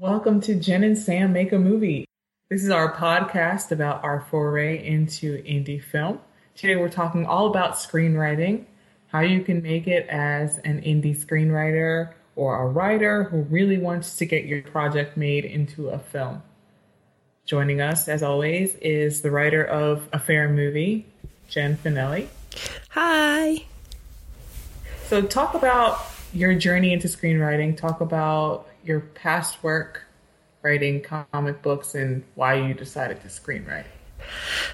Welcome to Jen and Sam Make a Movie. This is our podcast about our foray into indie film. Today we're talking all about screenwriting, how you can make it as an indie screenwriter or a writer who really wants to get your project made into a film. Joining us, as always, is the writer of A Fair Movie, Jen Finelli. Hi. So, talk about your journey into screenwriting. Talk about your past work writing comic books and why you decided to screenwrite.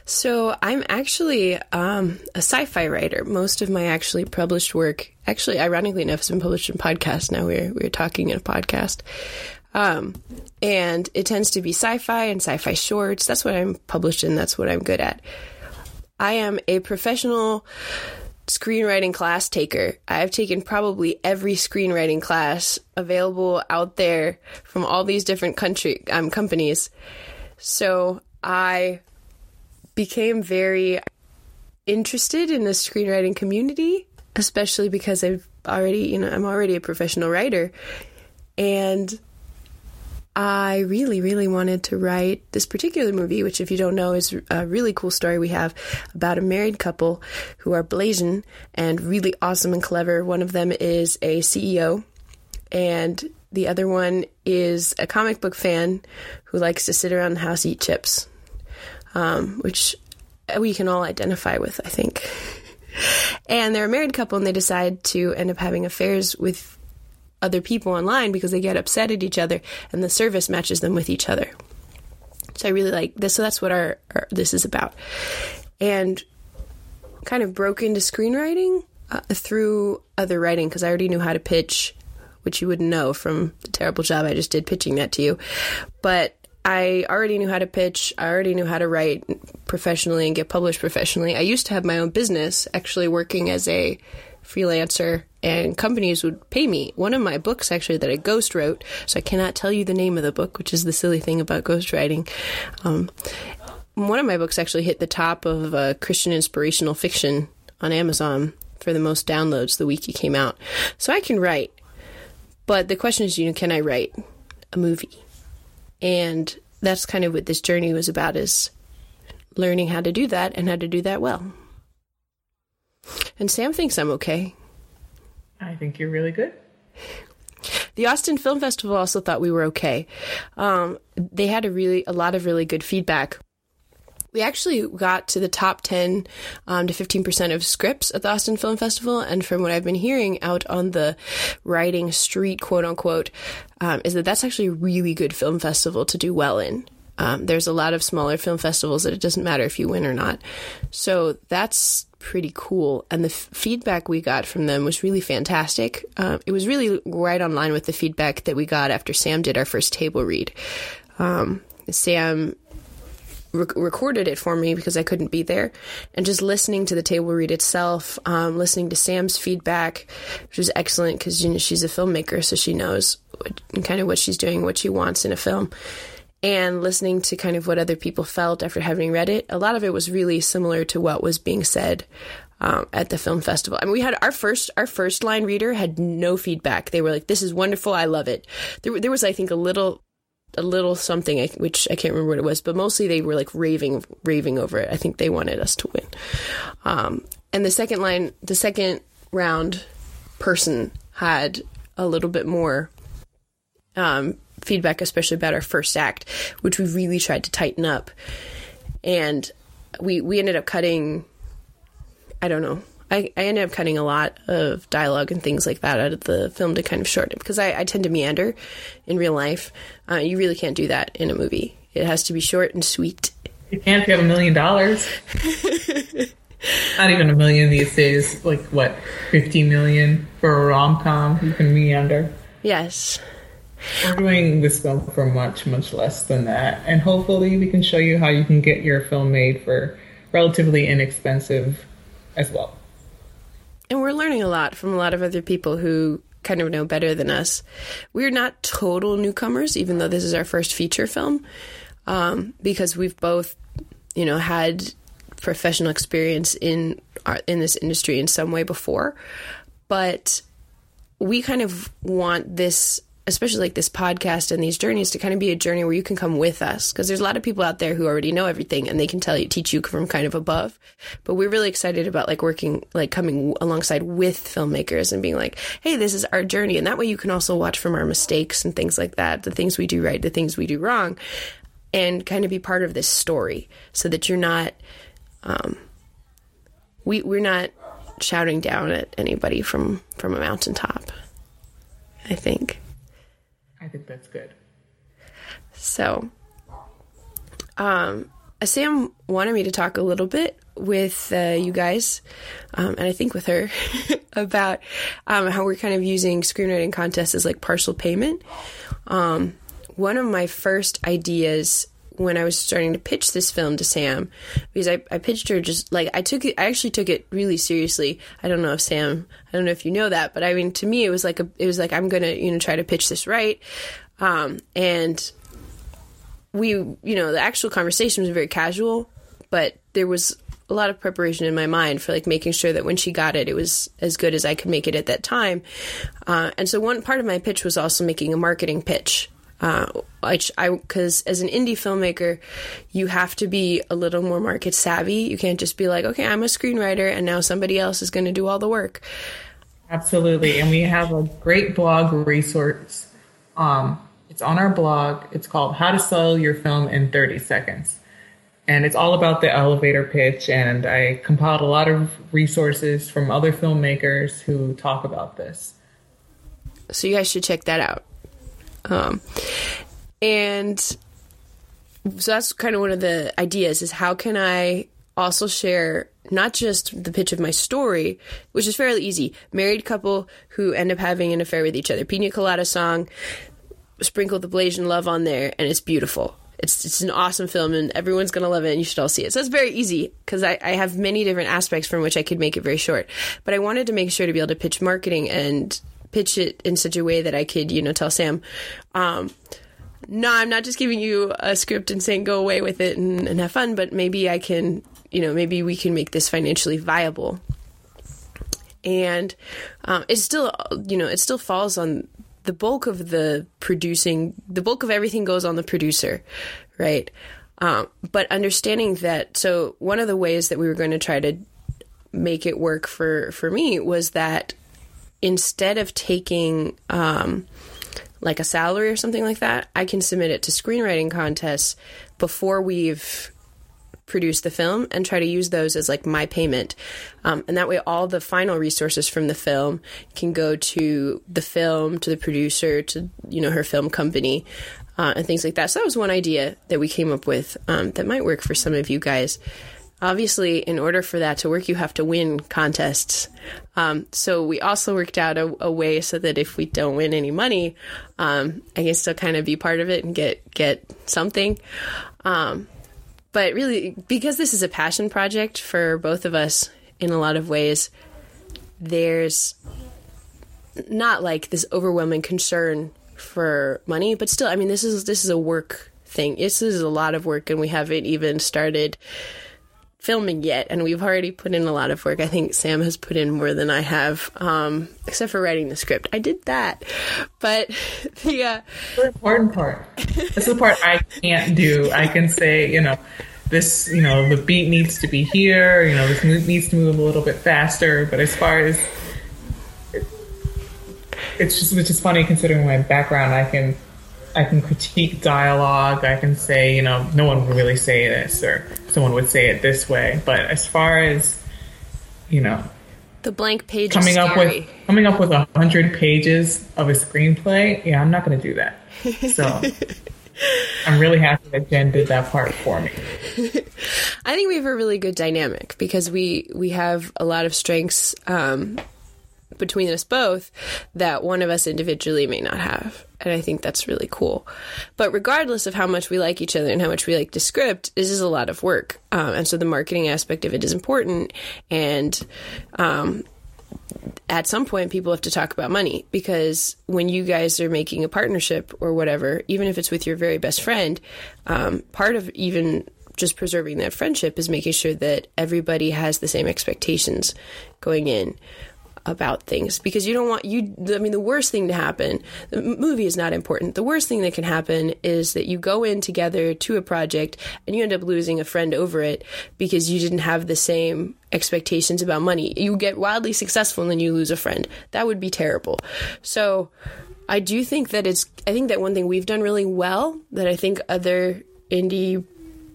So I'm actually um, a sci-fi writer. Most of my actually published work, actually, ironically enough, has been published in podcasts. Now we're we're talking in a podcast, um, and it tends to be sci-fi and sci-fi shorts. That's what I'm published in. That's what I'm good at. I am a professional screenwriting class taker. I've taken probably every screenwriting class available out there from all these different country um, companies. So I became very interested in the screenwriting community, especially because I've already, you know, I'm already a professional writer. And I really, really wanted to write this particular movie, which, if you don't know, is a really cool story we have about a married couple who are blazing and really awesome and clever. One of them is a CEO, and the other one is a comic book fan who likes to sit around the house eat chips, um, which we can all identify with, I think. and they're a married couple, and they decide to end up having affairs with other people online because they get upset at each other and the service matches them with each other. So I really like this. So that's what our, our this is about. And kind of broke into screenwriting uh, through other writing because I already knew how to pitch, which you wouldn't know from the terrible job I just did pitching that to you. But I already knew how to pitch. I already knew how to write professionally and get published professionally. I used to have my own business, actually working as a freelancer and companies would pay me. One of my books, actually, that I ghost wrote, so I cannot tell you the name of the book, which is the silly thing about ghostwriting. Um, one of my books actually hit the top of uh, Christian inspirational fiction on Amazon for the most downloads the week it came out. So I can write, but the question is, you know, can I write a movie? And that's kind of what this journey was about: is learning how to do that and how to do that well. And Sam thinks I'm okay. I think you're really good. The Austin Film Festival also thought we were okay. Um, they had a really a lot of really good feedback. We actually got to the top 10 um, to 15% of scripts at the Austin Film Festival. And from what I've been hearing out on the writing street, quote unquote, um, is that that's actually a really good film festival to do well in. Um, there's a lot of smaller film festivals that it doesn't matter if you win or not. So that's pretty cool. And the f- feedback we got from them was really fantastic. Uh, it was really right on line with the feedback that we got after Sam did our first table read. Um, Sam re- recorded it for me because I couldn't be there, and just listening to the table read itself, um, listening to Sam's feedback, which was excellent because you know she's a filmmaker, so she knows what, kind of what she's doing, what she wants in a film and listening to kind of what other people felt after having read it, a lot of it was really similar to what was being said um, at the film festival. I mean, we had our first our first line reader had no feedback. They were like, "This is wonderful. I love it." There, there was, I think, a little a little something which I can't remember what it was, but mostly they were like raving raving over it. I think they wanted us to win. Um, and the second line, the second round person had a little bit more um, feedback, especially about our first act, which we really tried to tighten up. And we we ended up cutting. I don't know. I, I ended up cutting a lot of dialogue and things like that out of the film to kind of shorten it because I, I tend to meander in real life. Uh, you really can't do that in a movie. It has to be short and sweet. You can't if you have a million dollars. Not even a million these days. Like what, fifty million for a rom com? You can meander. Yes. We're doing this film for much, much less than that. And hopefully, we can show you how you can get your film made for relatively inexpensive as well. And we're learning a lot from a lot of other people who kind of know better than us. We're not total newcomers, even though this is our first feature film, um, because we've both, you know, had professional experience in our, in this industry in some way before. But we kind of want this especially like this podcast and these journeys to kind of be a journey where you can come with us. Because there's a lot of people out there who already know everything and they can tell you teach you from kind of above. But we're really excited about like working like coming alongside with filmmakers and being like hey this is our journey. And that way you can also watch from our mistakes and things like that the things we do right the things we do wrong and kind of be part of this story so that you're not um, we we're not shouting down at anybody from from a mountaintop i think I think that's good. So, um, Sam wanted me to talk a little bit with uh, you guys, um, and I think with her, about um, how we're kind of using screenwriting contests as like partial payment. Um, one of my first ideas when I was starting to pitch this film to Sam, because I, I pitched her just like I took it, I actually took it really seriously. I don't know if Sam, I don't know if you know that, but I mean, to me, it was like a, it was like I'm gonna, you know, try to pitch this right, um, and we, you know, the actual conversation was very casual, but there was a lot of preparation in my mind for like making sure that when she got it, it was as good as I could make it at that time. Uh, and so one part of my pitch was also making a marketing pitch uh, I, because as an indie filmmaker, you have to be a little more market savvy. You can't just be like, okay, I'm a screenwriter, and now somebody else is going to do all the work. Absolutely, and we have a great blog resource. Um, it's on our blog. It's called "How to Sell Your Film in 30 Seconds," and it's all about the elevator pitch. And I compiled a lot of resources from other filmmakers who talk about this. So you guys should check that out. Um, and so that's kind of one of the ideas is how can I also share not just the pitch of my story, which is fairly easy. Married couple who end up having an affair with each other. Pina Colada song, sprinkle the Blasian love on there, and it's beautiful. It's it's an awesome film, and everyone's gonna love it, and you should all see it. So it's very easy because I, I have many different aspects from which I could make it very short. But I wanted to make sure to be able to pitch marketing and pitch it in such a way that I could, you know, tell Sam, um, no, I'm not just giving you a script and saying go away with it and, and have fun, but maybe I can, you know, maybe we can make this financially viable. And um, it still, you know, it still falls on the bulk of the producing, the bulk of everything goes on the producer, right? Um, but understanding that, so one of the ways that we were going to try to make it work for for me was that instead of taking um, like a salary or something like that, I can submit it to screenwriting contests before we've produced the film and try to use those as like my payment. Um, and that way, all the final resources from the film can go to the film, to the producer, to you know her film company. Uh, and things like that. So that was one idea that we came up with um, that might work for some of you guys obviously, in order for that to work, you have to win contests. Um, so we also worked out a, a, way so that if we don't win any money, um, I can still kind of be part of it and get get something. Um, but really, because this is a passion project for both of us in a lot of ways, there's not like this overwhelming concern for money, but still, I mean, this is this is a work thing. This is a lot of work, and we haven't even started filming yet, and we've already put in a lot of work. I think Sam has put in more than I have, um, except for writing the script. I did that, but the uh, the important part. This is the part I can't do. I can say, you know, this, you know, the beat needs to be here. You know, this needs to move a little bit faster. But as far as it's just, which is funny considering my background, I can I can critique dialogue. I can say, you know, no one would really say this, or someone would say it this way. But as far as, you know, the blank page coming up with coming up with a hundred pages of a screenplay, yeah, I'm not going to do that. So. I'm really happy that Jen did that part for me. I think we have a really good dynamic because we we have a lot of strengths um, between us both that one of us individually may not have. And I think that's really cool. But regardless of how much we like each other and how much we like to script, this is a lot of work. Um, and so the marketing aspect of it is important. And um, at some point, people have to talk about money because when you guys are making a partnership or whatever, even if it's with your very best friend, um, part of even just preserving that friendship is making sure that everybody has the same expectations going in about things because you don't want you I mean the worst thing to happen the movie is not important. The worst thing that can happen is that you go in together to a project and you end up losing a friend over it because you didn't have the same expectations about money. You get wildly successful and then you lose a friend. That would be terrible. So I do think that it's I think that one thing we've done really well that I think other indie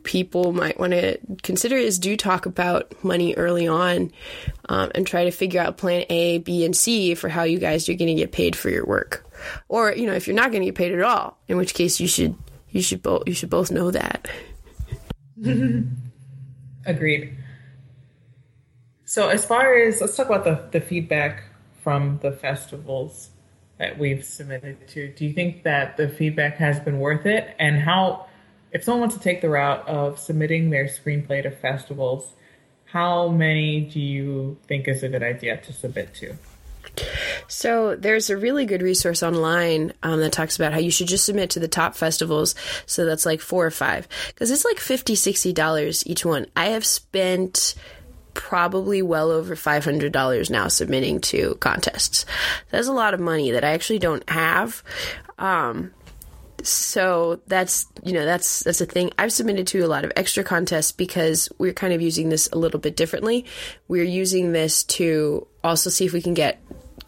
people might want to consider is do talk about money early on um, and try to figure out plan A, B, and C for how you guys are going to get paid for your work. Or, you know, if you're not going to get paid at all, in which case you should you should both you should both know that. Agreed. So as far as let's talk about the, the feedback from the festivals that we've submitted to. Do you think that the feedback has been worth it? And how if someone wants to take the route of submitting their screenplay to festivals, how many do you think is a good idea to submit to? So there's a really good resource online um, that talks about how you should just submit to the top festivals. So that's like four or five because it's like 50 $60 each one. I have spent probably well over $500 now submitting to contests. That's a lot of money that I actually don't have. Um, so that's you know that's that's a thing. I've submitted to a lot of extra contests because we're kind of using this a little bit differently. We're using this to also see if we can get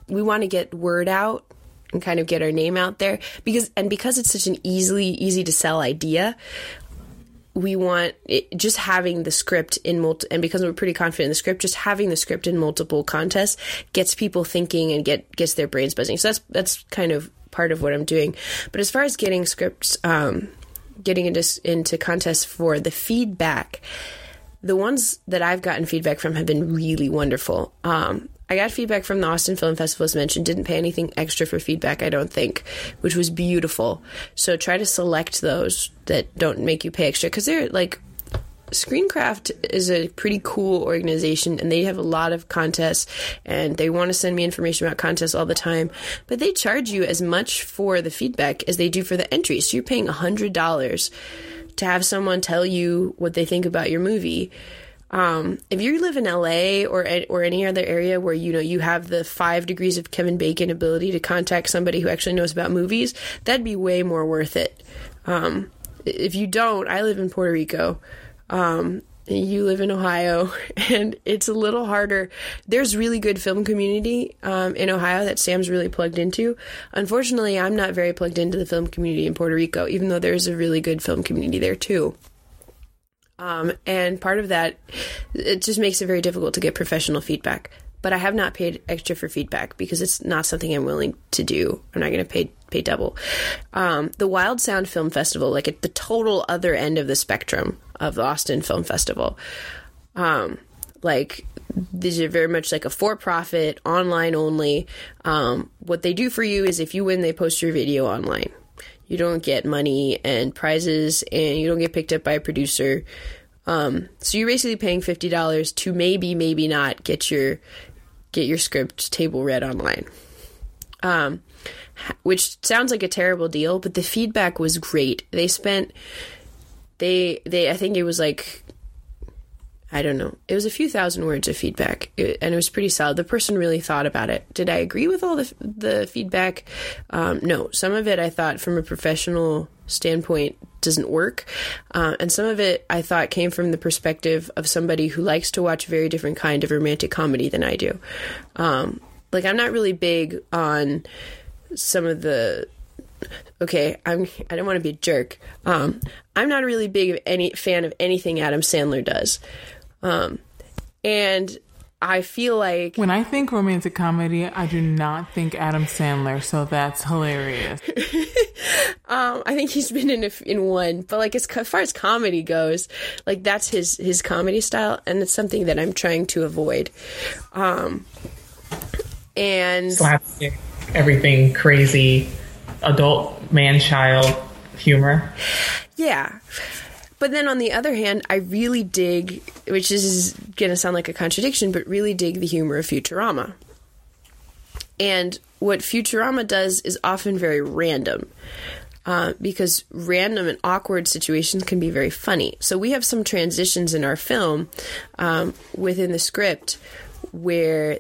we want to get word out and kind of get our name out there because and because it's such an easily easy to sell idea we want it, just having the script in multi and because we're pretty confident in the script just having the script in multiple contests gets people thinking and get gets their brains buzzing. So that's that's kind of part of what I'm doing. But as far as getting scripts, um, getting into into contests for the feedback, the ones that I've gotten feedback from have been really wonderful. Um, I got feedback from the Austin Film Festival, as mentioned. Didn't pay anything extra for feedback, I don't think, which was beautiful. So try to select those that don't make you pay extra because they're like Screencraft is a pretty cool organization and they have a lot of contests and they want to send me information about contests all the time. But they charge you as much for the feedback as they do for the entries. So you're paying $100 to have someone tell you what they think about your movie. Um, if you live in LA or or any other area where you know you have the five degrees of Kevin Bacon ability to contact somebody who actually knows about movies, that'd be way more worth it. Um, if you don't, I live in Puerto Rico. Um, you live in Ohio, and it's a little harder. There's really good film community um, in Ohio that Sam's really plugged into. Unfortunately, I'm not very plugged into the film community in Puerto Rico, even though there's a really good film community there too. Um, and part of that, it just makes it very difficult to get professional feedback. But I have not paid extra for feedback because it's not something I'm willing to do. I'm not going to pay pay double. Um, the Wild Sound Film Festival, like at the total other end of the spectrum of the Austin Film Festival, um, like these are very much like a for-profit, online only. Um, what they do for you is if you win, they post your video online. You don't get money and prizes, and you don't get picked up by a producer. Um, so you're basically paying fifty dollars to maybe, maybe not get your get your script table read online. Um, which sounds like a terrible deal, but the feedback was great. They spent they they I think it was like I don't know. It was a few thousand words of feedback, it, and it was pretty solid. The person really thought about it. Did I agree with all the the feedback? Um, no. Some of it I thought, from a professional standpoint, doesn't work, uh, and some of it I thought came from the perspective of somebody who likes to watch a very different kind of romantic comedy than I do. Um, like I'm not really big on some of the okay, I'm I don't want to be a jerk. Um, I'm not a really big of any fan of anything Adam Sandler does. Um, and I feel like when I think romantic comedy, I do not think Adam Sandler, so that's hilarious. um, I think he's been in a, in one, but like as, as far as comedy goes, like that's his his comedy style, and it's something that I'm trying to avoid. Um, and slapstick, everything crazy, adult man child humor. Yeah. But then on the other hand, I really dig, which is going to sound like a contradiction, but really dig the humor of Futurama. And what Futurama does is often very random. Uh, because random and awkward situations can be very funny. So we have some transitions in our film um, within the script where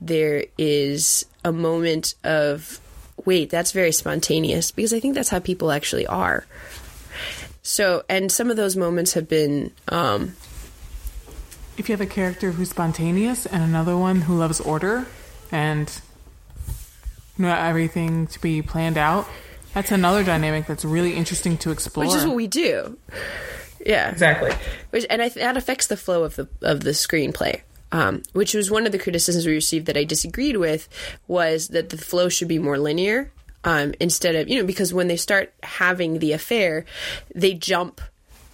there is a moment of wait, that's very spontaneous because I think that's how people actually are. So, and some of those moments have been um, if you have a character who's spontaneous and another one who loves order and know everything to be planned out, that's another dynamic that's really interesting to explore. which is what we do. Yeah, exactly. which and I, that affects the flow of the of the screenplay. Um, which was one of the criticisms we received that I disagreed with was that the flow should be more linear um, instead of you know because when they start having the affair, they jump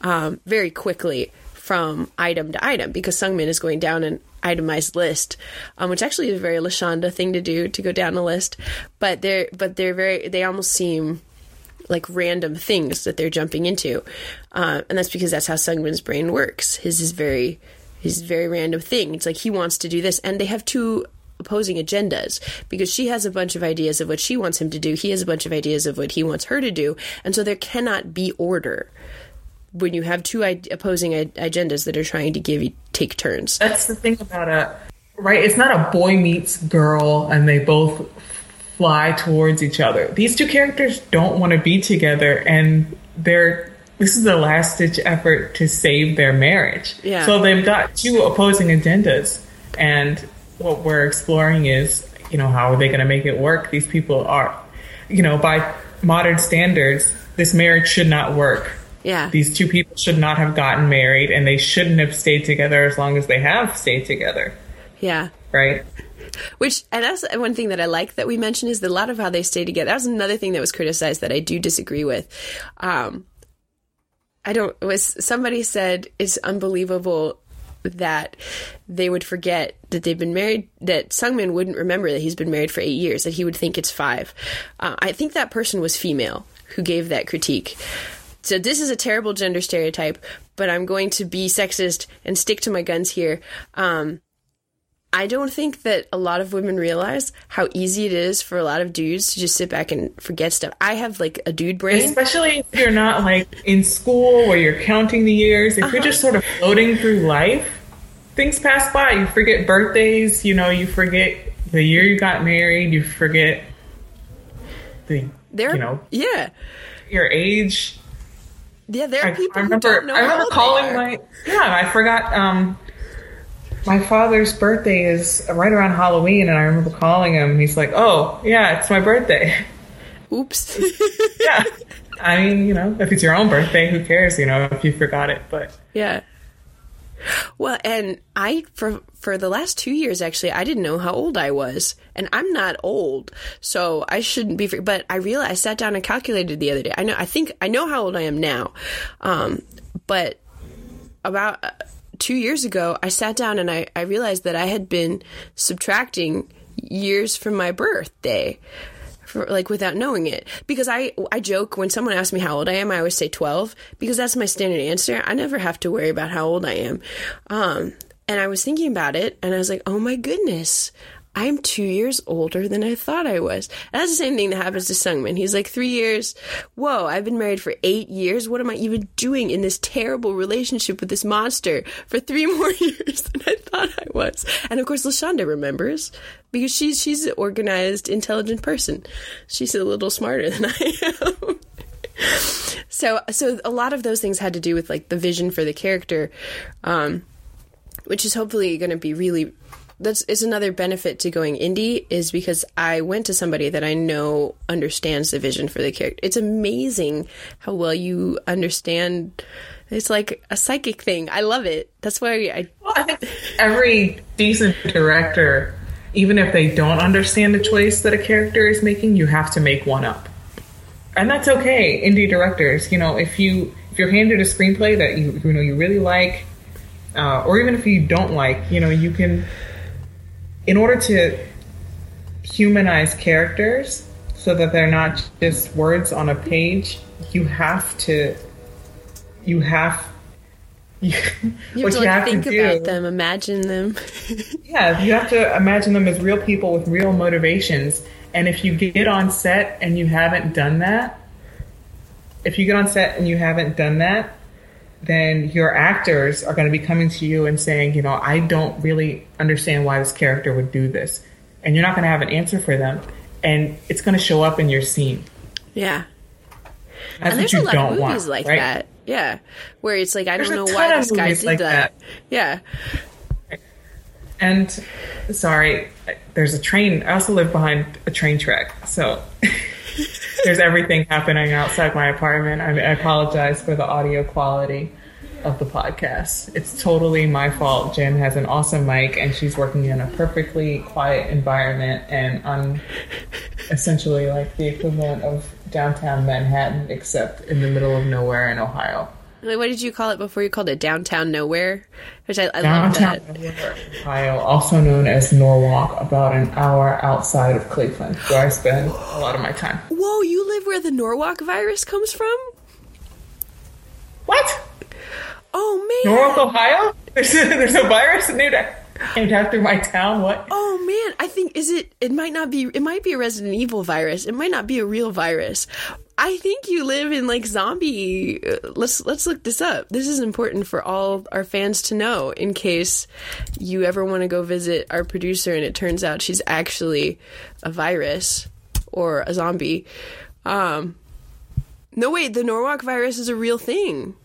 um, very quickly from item to item because Sungmin is going down an itemized list, um, which actually is a very Lashonda thing to do to go down a list. But they're but they're very they almost seem like random things that they're jumping into, uh, and that's because that's how Sungmin's brain works. His is very his very random thing. It's like he wants to do this, and they have two opposing agendas because she has a bunch of ideas of what she wants him to do. He has a bunch of ideas of what he wants her to do, and so there cannot be order when you have two I- opposing I- agendas that are trying to give take turns. That's the thing about a right. It's not a boy meets girl and they both fly towards each other. These two characters don't want to be together, and they're this is a last ditch effort to save their marriage. Yeah. So they've got two opposing agendas, and what we're exploring is, you know, how are they going to make it work? These people are, you know, by modern standards, this marriage should not work. Yeah. These two people should not have gotten married, and they shouldn't have stayed together as long as they have stayed together, Yeah. right? Which, and that's one thing that I like that we mentioned is that a lot of how they stay together. That was another thing that was criticized that I do disagree with. Um, I don't, was somebody said it's unbelievable that they would forget that they've been married, that Sungmin wouldn't remember that he's been married for eight years, that he would think it's five. Uh, I think that person was female who gave that critique. So this is a terrible gender stereotype, but I'm going to be sexist and stick to my guns here. Um, I don't think that a lot of women realize how easy it is for a lot of dudes to just sit back and forget stuff. I have like a dude brain. Especially if you're not like in school where you're counting the years, if you're just sort of floating through life, things pass by. You forget birthdays, you know, you forget the year you got married, you forget the, There, you know, yeah, your age. yeah. There are I, people I who remember, don't know. I remember how old they calling my, yeah, I forgot, um, my father's birthday is right around Halloween, and I remember calling him. He's like, "Oh, yeah, it's my birthday." Oops. yeah, I mean, you know, if it's your own birthday, who cares? You know, if you forgot it. But yeah. Well, and I for for the last two years actually, I didn't know how old I was, and I'm not old, so I shouldn't be. But I realized I sat down and calculated the other day. I know, I think I know how old I am now, um, but about uh, two years ago, I sat down and I, I realized that I had been subtracting years from my birthday. For, like without knowing it because I I joke when someone asks me how old I am I always say 12 because that's my standard answer I never have to worry about how old I am um and I was thinking about it and I was like oh my goodness I'm two years older than I thought I was. That's the same thing that happens to Sungmin. He's like, three years. Whoa, I've been married for eight years. What am I even doing in this terrible relationship with this monster for three more years than I thought I was? And of course, Lashonda remembers because she's she's an organized, intelligent person. She's a little smarter than I am. so so a lot of those things had to do with like the vision for the character, um, which is hopefully going to be really that's is another benefit to going indie is because I went to somebody that I know understands the vision for the character. It's amazing how well you understand. It's like a psychic thing. I love it. That's why I. I think every decent director, even if they don't understand the choice that a character is making, you have to make one up, and that's okay. Indie directors, you know, if you if you're handed a screenplay that you you know you really like, uh, or even if you don't like, you know, you can, in order to humanize characters so that they're not just words on a page, you have to, you have. You, You have to like think do- about them, imagine them. yeah, you have to imagine them as real people with real motivations. And if you get on set and you haven't done that, if you get on set and you haven't done that, then your actors are going to be coming to you and saying, you know, I don't really understand why this character would do this. and you're not going to have an answer for them, and it's going to show up in your scene. Yeah. That's and what there's you a lot don't of movies want, like right? that. Yeah. Where it's like, I There's don't know why this guy did like that. that. Yeah. And sorry, there's a train. I also live behind a train track, so there's everything happening outside my apartment. I, I apologize for the audio quality of the podcast. It's totally my fault. Jen has an awesome mic, and she's working in a perfectly quiet environment, and I'm essentially like the equivalent of downtown Manhattan, except in the middle of nowhere in Ohio. Like, what did you call it before? You called it downtown nowhere, which I, I love that. Ohio, also known as Norwalk, about an hour outside of Cleveland, where I spend a lot of my time. Whoa, you live where the Norwalk virus comes from? What? Oh man. Norwalk, Ohio? There's a, there's a virus named, named after my town? What? Oh man, I think is it it might not be it might be a Resident Evil virus. It might not be a real virus. I think you live in like zombie uh, let's let's look this up. This is important for all our fans to know in case you ever want to go visit our producer and it turns out she's actually a virus or a zombie. Um No wait, the Norwalk virus is a real thing.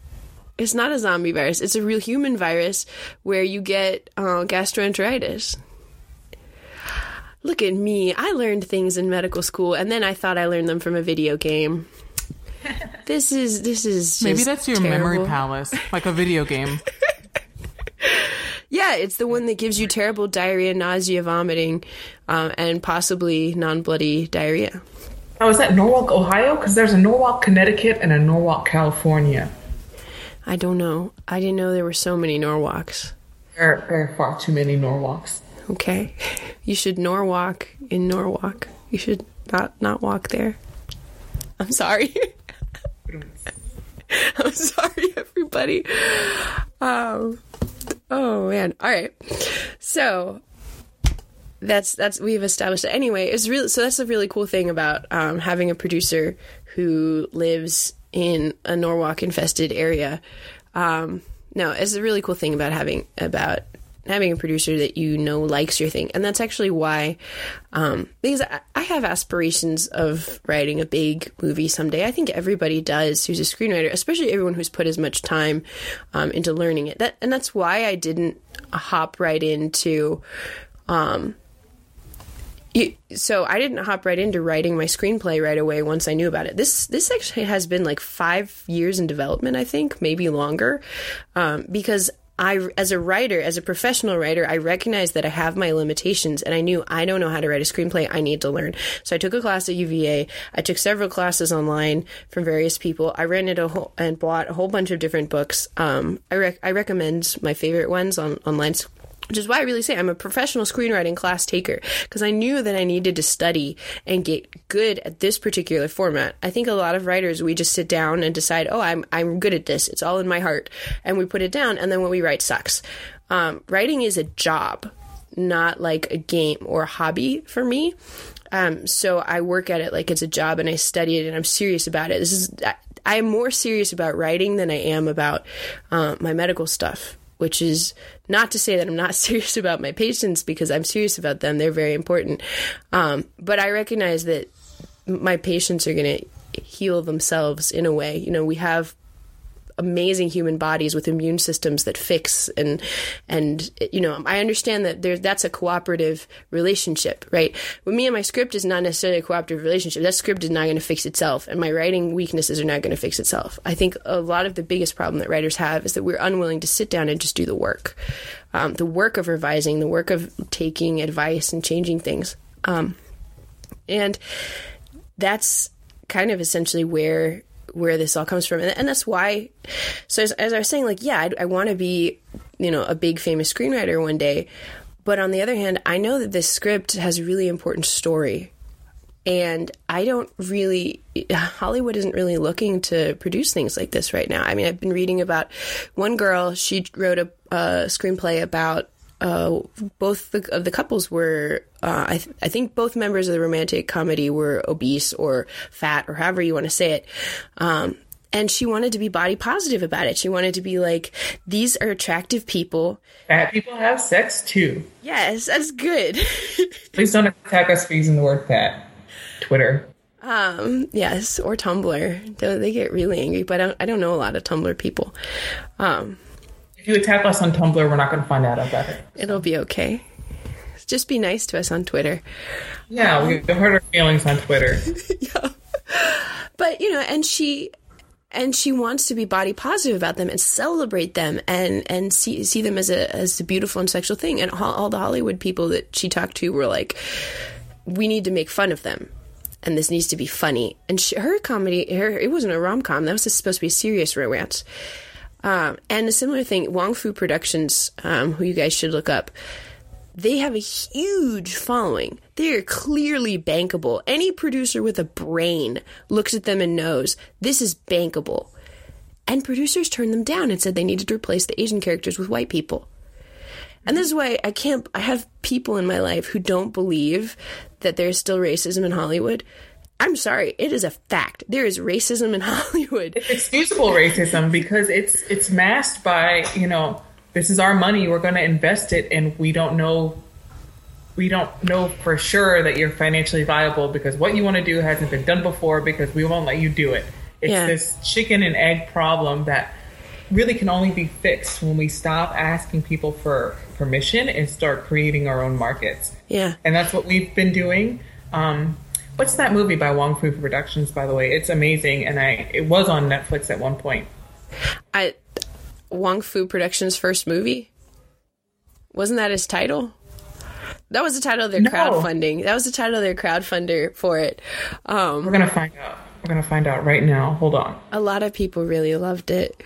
It's not a zombie virus. It's a real human virus where you get uh, gastroenteritis. Look at me. I learned things in medical school, and then I thought I learned them from a video game. This is this is just Maybe that's your memory palace, like a video game. Yeah, it's the one that gives you terrible diarrhea, nausea, vomiting, um, and possibly non-bloody diarrhea. Oh, is that Norwalk, Ohio? Because there's a Norwalk, Connecticut, and a Norwalk, California. I don't know. I didn't know there were so many Norwalks. There, there are far too many Norwalks. Okay, you should Norwalk in Norwalk. You should not not walk there. I'm sorry. I'm sorry, everybody. Um, oh man. All right. So that's that's we've established it. Anyway, it's really so that's a really cool thing about um, having a producer who lives in a Norwalk infested area. Um, no, it's a really cool thing about having about having a producer that you know likes your thing, and that's actually why um, because I, have aspirations of writing a big movie someday. I think everybody does who's a screenwriter, especially everyone who's put as much time um, into learning it. That and that's why I didn't hop right into. Um, so I didn't hop right into writing my screenplay right away once I knew about it. This this actually has been like five years in development, I think, maybe longer, um, because I, as a writer, as a professional writer, I recognize that I have my limitations, and I knew I don't know how to write a screenplay. I need to learn. So I took a class at UVA. I took several classes online from various people. I rented a whole and bought a whole bunch of different books. Um, I rec- I recommend my favorite ones on online which is why I really say I'm a professional screenwriting class taker because I knew that I needed to study and get good at this particular format. I think a lot of writers we just sit down and decide, oh, I'm I'm good at this. It's all in my heart, and we put it down, and then what we write sucks. Um, writing is a job, not like a game or a hobby for me. Um, so I work at it like it's a job, and I study it, and I'm serious about it. This is I, am more serious about writing than I am about uh, my medical stuff which is not to say that I'm not serious about my patients because I'm serious about them. They're very important. Um, but I recognize that my patients are going to heal themselves in a way. You know, we have amazing human bodies with immune systems that fix and and you know I understand that there that's a cooperative relationship right? With me and my script is not necessarily a cooperative relationship. That script is not going to fix itself and my writing weaknesses are not going to fix itself. I think a lot of the biggest problem that writers have is that we're unwilling to sit down and just do the work. Um, the work of revising the work of taking advice and changing things. Um, and that's kind of essentially where where this all comes from. And, and that's why so as, as i was saying like yeah i, I want to be you know a big famous screenwriter one day. But on the other hand i know that this script has a really important story. And i don't really hollywood isn't really looking to produce things like this right now. I mean i've been reading about one girl. She wrote a, a screenplay about uh, both the, of the couples were, uh, I, th- I think both members of the romantic comedy were obese or fat or however you want to say it. Um, and she wanted to be body positive about it. She wanted to be like, these are attractive people. Fat people have sex too. Yes, that's good. Please don't attack us for using the word fat. Twitter. um, yes, or Tumblr. They, they get really angry, but I don't, I don't know a lot of Tumblr people. Um, If you attack us on Tumblr, we're not going to find out about it. it'll be okay. Just be nice to us on Twitter. Yeah, we've um, heard our feelings on Twitter. yeah. but you know and she and she wants to be body positive about them and celebrate them and and see see them as a as a beautiful and sexual thing and all, all the hollywood people that she talked to were like we need to make fun of them and this needs to be funny and she, her comedy her it wasn't a rom-com that was supposed to be a serious romance um, and a similar thing wong fu productions um, who you guys should look up they have a huge following. They are clearly bankable. Any producer with a brain looks at them and knows this is bankable. And producers turned them down and said they needed to replace the Asian characters with white people. And this is why I can't, I have people in my life who don't believe that there's still racism in Hollywood. I'm sorry, it is a fact. There is racism in Hollywood. It's excusable racism because it's it's masked by you know this is our money we're going to invest it and we don't know we don't know for sure that you're financially viable because what you want to do hasn't been done before because we won't let you do it. It's Yeah. this chicken and egg problem that really can only be fixed when we stop asking people for permission and start creating our own markets. Yeah. And that's what we've been doing. Um, what's that movie by Wong Fu Productions, by the way? It's amazing, and I it was on Netflix at one point. I Wong Fu Productions' first movie. Wasn't that his title? That was the title of their No. crowdfunding. That was the title of their crowdfunder for it. Um, We're gonna find out. We're gonna find out right now. Hold on. a lot of people really loved it.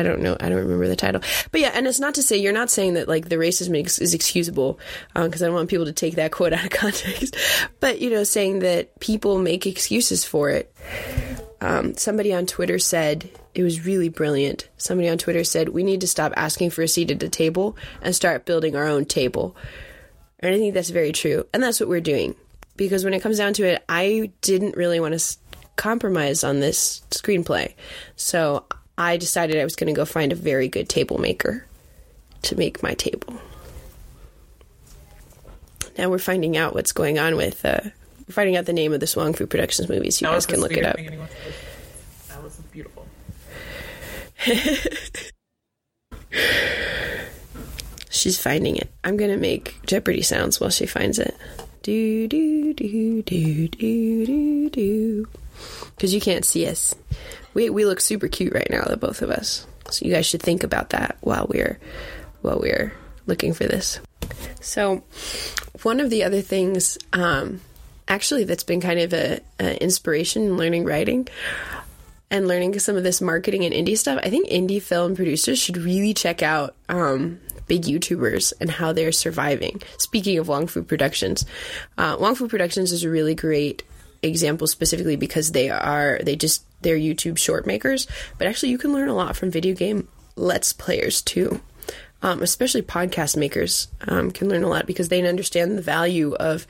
I don't know. I don't remember the title. But yeah, and it's not to say you're not saying that like the racism is, is excusable because I don't want people to take that quote out of context. But you know, saying that people make excuses for it. Um, somebody on Twitter said it was really brilliant. Somebody on Twitter said we need to stop asking for a seat at the table and start building our own table. And I think that's very true. And that's what we're doing. Because when it comes down to it, I didn't really want to compromise on this screenplay. So I decided I was going to go find a very good table maker to make my table. Now we're finding out what's going on with, uh, we're finding out the name of the Swang Fu Productions movies. You guys can look it up. That was beautiful. She's finding it. I'm gonna make Jeopardy sounds while she finds it. Do do do do do do do. Because you can't see us. We we look super cute right now, the both of us. So you guys should think about that while we're while we're looking for this. So one of the other things, um, actually, that's been kind of a, a inspiration in learning writing and learning some of this marketing and indie stuff, I think indie film producers should really check out um, big YouTubers and how they're surviving. Speaking of Wong Fu Productions, uh, Wong Fu Productions is a really great example specifically because they are they just they're YouTube short makers, but actually you can learn a lot from video game let's players too. Um, especially podcast makers um, can learn a lot because they understand the value of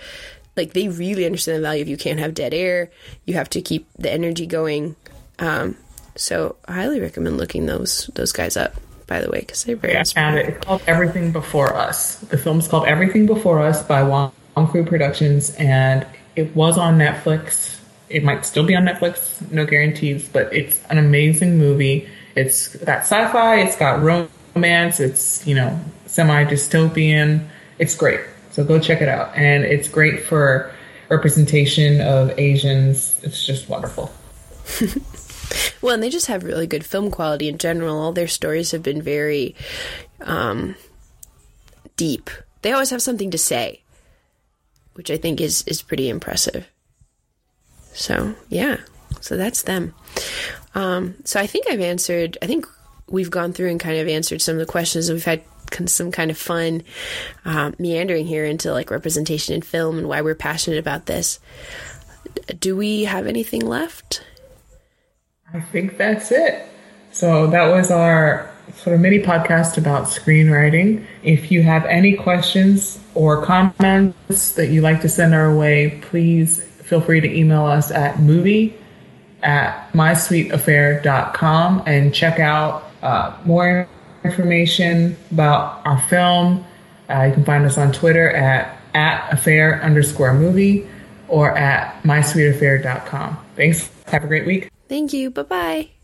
like they really understand the value of you can't have dead air you have to keep the energy going um, so I highly recommend looking those those guys up. By the way, because they're very I found it. It's called Everything Before Us. The film's called Everything Before Us by Wong Fu Productions, and it was on Netflix. It might still be on Netflix, no guarantees, but it's an amazing movie. It's got sci-fi, it's got romance, it's you know semi dystopian. It's great. So go check it out, and it's great for representation of Asians. It's just wonderful. well, and they just have really good film quality in general. All their stories have been very um, deep. They always have something to say, which I think is is pretty impressive. So yeah, so that's them. Um, so I think I've answered. I think we've gone through and kind of answered some of the questions. We've had some kind of fun um, meandering here into like representation in film and why we're passionate about this. Do we have anything left? I think that's it. So that was our sort of mini podcast about screenwriting. If you have any questions or comments that you'd like to send our way, please feel free to email us at movie at mysweetaffair.com and check out uh, more information about our film. Uh, you can find us on Twitter at, at affair underscore movie or at mysweetaffair.com. Thanks. Have a great week. Thank you. Bye bye.